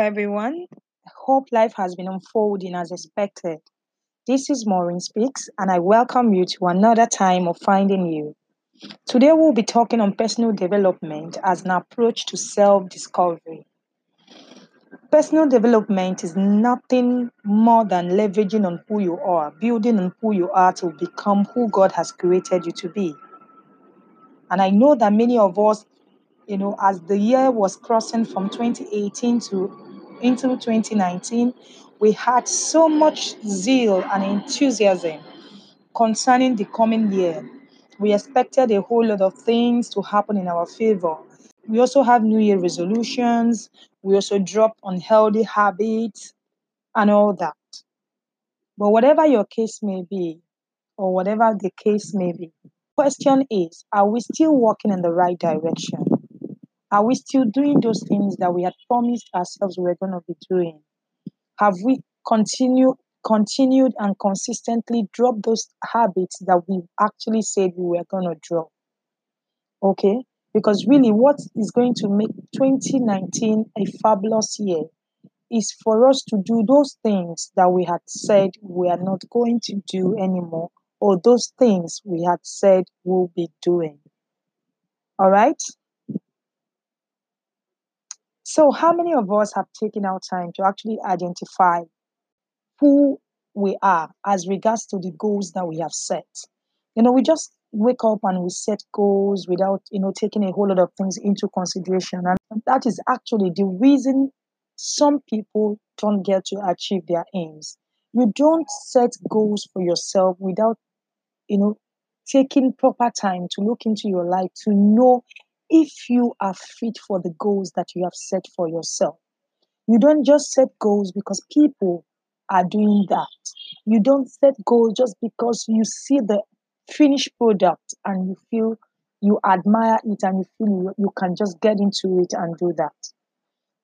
Everyone. Hope life has been unfolding as expected. This is Maureen Speaks, and I welcome you to another time of finding you. Today, we'll be talking on personal development as an approach to self discovery. Personal development is nothing more than leveraging on who you are, building on who you are to become who God has created you to be. And I know that many of us, you know, as the year was crossing from 2018 to into 2019, we had so much zeal and enthusiasm concerning the coming year. We expected a whole lot of things to happen in our favor. We also have New Year resolutions. We also dropped unhealthy habits and all that. But whatever your case may be, or whatever the case may be, question is are we still walking in the right direction? Are we still doing those things that we had promised ourselves we were going to be doing? Have we continued continued and consistently dropped those habits that we actually said we were going to drop? Okay? Because really, what is going to make 2019 a fabulous year is for us to do those things that we had said we are not going to do anymore, or those things we had said we'll be doing. All right? So, how many of us have taken our time to actually identify who we are as regards to the goals that we have set? You know, we just wake up and we set goals without, you know, taking a whole lot of things into consideration. And that is actually the reason some people don't get to achieve their aims. You don't set goals for yourself without, you know, taking proper time to look into your life to know if you are fit for the goals that you have set for yourself. You don't just set goals because people are doing that. You don't set goals just because you see the finished product and you feel you admire it and you feel you, you can just get into it and do that.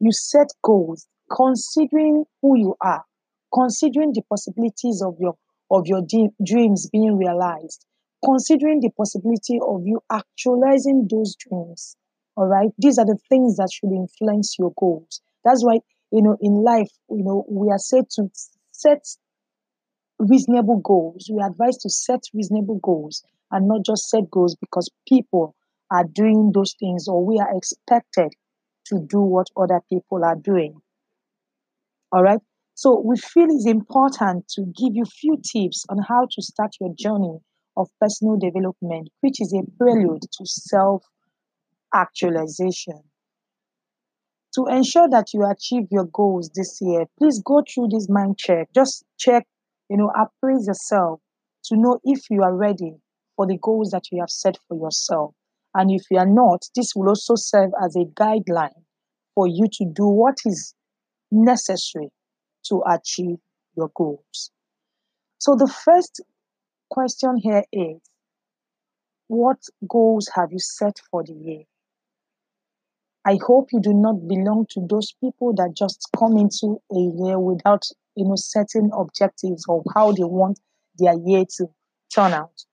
You set goals considering who you are, considering the possibilities of your of your de- dreams being realized, considering the possibility of you actualizing those dreams. All right, these are the things that should influence your goals. That's why you know in life, you know, we are said to set reasonable goals. We advise to set reasonable goals and not just set goals because people are doing those things or we are expected to do what other people are doing. All right. So we feel it's important to give you few tips on how to start your journey of personal development, which is a prelude to self actualization. To ensure that you achieve your goals this year, please go through this mind check. Just check, you know, appraise yourself to know if you are ready for the goals that you have set for yourself. And if you are not, this will also serve as a guideline for you to do what is necessary to achieve your goals. So the first question here is what goals have you set for the year? I hope you do not belong to those people that just come into a year without, you know, setting objectives of how they want their year to turn out.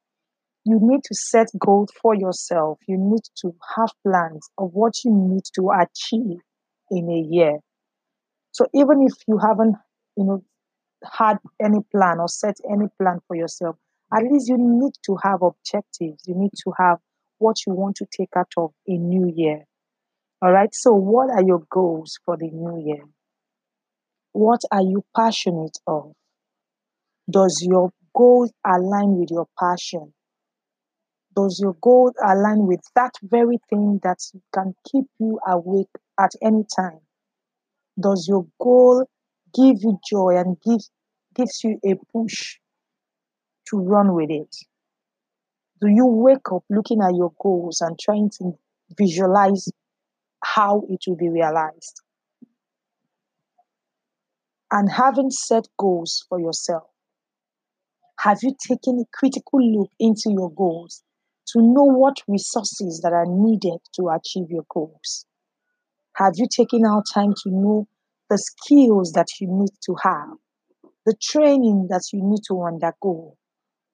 You need to set goals for yourself. You need to have plans of what you need to achieve in a year. So even if you haven't, you know, had any plan or set any plan for yourself, at least you need to have objectives. You need to have what you want to take out of a new year. All right. So, what are your goals for the new year? What are you passionate of? Does your goal align with your passion? Does your goal align with that very thing that can keep you awake at any time? Does your goal give you joy and gives gives you a push to run with it? Do you wake up looking at your goals and trying to visualize how it will be realized? And having set goals for yourself, have you taken a critical look into your goals to know what resources that are needed to achieve your goals? Have you taken out time to know the skills that you need to have, the training that you need to undergo,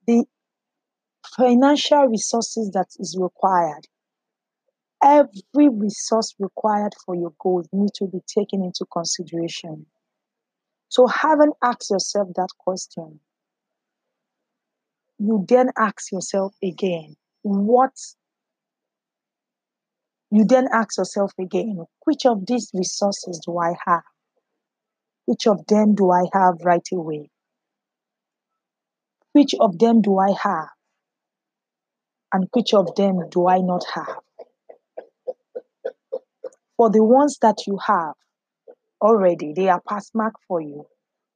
the financial resources that is required Every resource required for your goals need to be taken into consideration. So, having asked yourself that question, you then ask yourself again, what you then ask yourself again, which of these resources do I have? Which of them do I have right away? Which of them do I have? And which of them do I not have? For the ones that you have already, they are pass mark for you.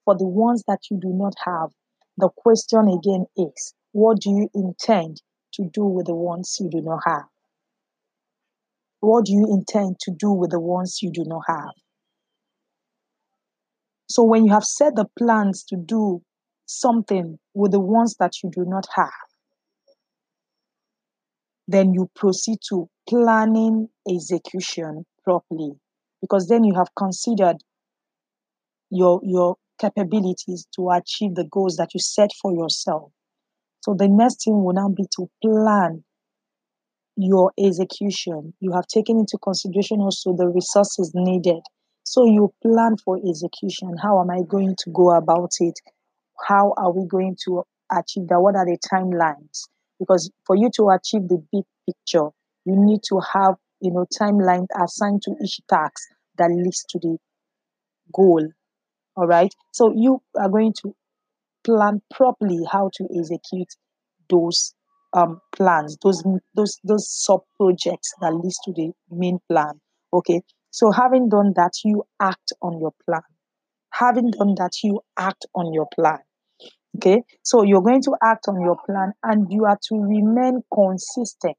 For the ones that you do not have, the question again is what do you intend to do with the ones you do not have? What do you intend to do with the ones you do not have? So, when you have set the plans to do something with the ones that you do not have, then you proceed to planning execution properly because then you have considered your your capabilities to achieve the goals that you set for yourself. So the next thing will now be to plan your execution. You have taken into consideration also the resources needed. So you plan for execution. How am i going to go about it how are we going to achieve that? What are the timelines? Because for you to achieve the big picture you need to have you know timeline assigned to each task that leads to the goal all right? So you are going to plan properly how to execute those um plans those those those sub projects that leads to the main plan okay? So having done that you act on your plan having done that you act on your plan Okay, so you're going to act on your plan and you are to remain consistent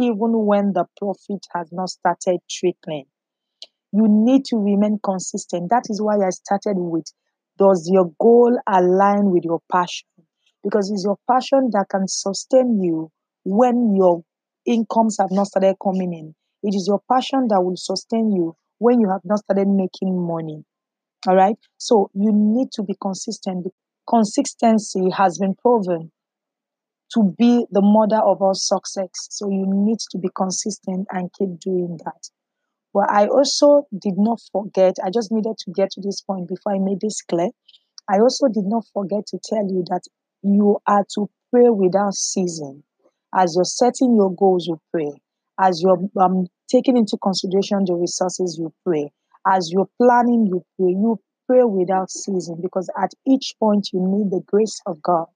even when the profit has not started trickling. You need to remain consistent. That is why I started with Does your goal align with your passion? Because it's your passion that can sustain you when your incomes have not started coming in. It is your passion that will sustain you when you have not started making money. All right. So you need to be consistent. Consistency has been proven to be the mother of all success. So you need to be consistent and keep doing that. But I also did not forget, I just needed to get to this point before I made this clear. I also did not forget to tell you that you are to pray without ceasing. As you're setting your goals, you pray. As you're um, taking into consideration the resources, you pray. As you're planning, you pray. You pray without ceasing because at each point you need the grace of God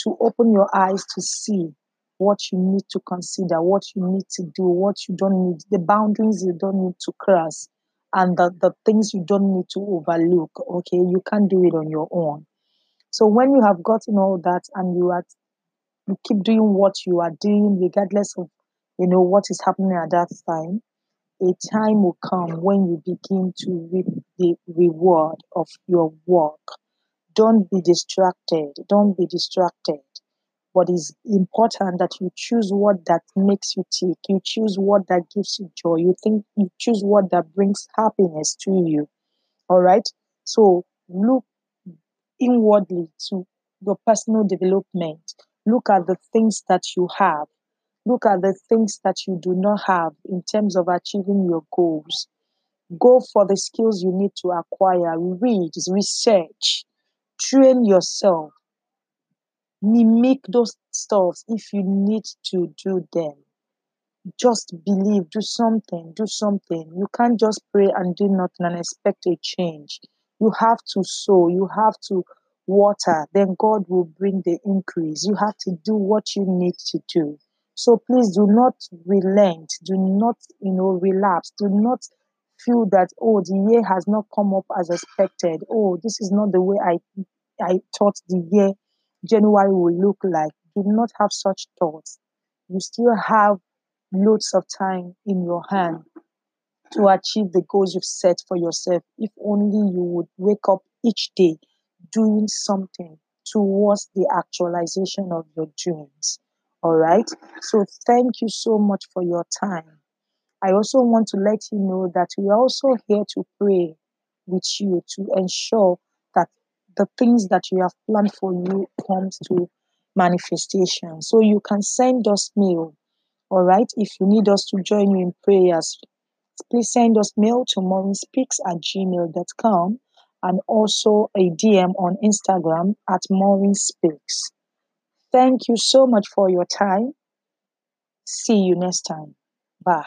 to open your eyes to see what you need to consider, what you need to do, what you don't need, the boundaries you don't need to cross, and the, the things you don't need to overlook. Okay, you can't do it on your own. So when you have gotten all that and you are you keep doing what you are doing, regardless of you know what is happening at that time, a time will come when you begin to reap the reward of your work. Don't be distracted. Don't be distracted. But it's important that you choose what that makes you tick. You choose what that gives you joy. You think you choose what that brings happiness to you. All right. So look inwardly to your personal development. Look at the things that you have. Look at the things that you do not have in terms of achieving your goals. Go for the skills you need to acquire. Read, research, train yourself. Mimic those stuffs if you need to do them just believe, do something, do something. You can't just pray and do nothing and expect a change. You have to sow, you have to water, then God will bring the increase. You have to do what you need to do. So please do not relent, do not, you know, relapse, do not feel that, oh, the year has not come up as expected. Oh, this is not the way I I thought the year January will look like. Do not have such thoughts. You still have loads of time in your hand to achieve the goals you've set for yourself. If only you would wake up each day doing something towards the actualization of your dreams. All right. So thank you so much for your time. I also want to let you know that we are also here to pray with you to ensure that the things that you have planned for you comes to manifestation. So you can send us mail. All right. If you need us to join you in prayers, please send us mail to morinspeaks at gmail.com and also a DM on Instagram at morinspeaks. Thank you so much for your time. See you next time. Bye.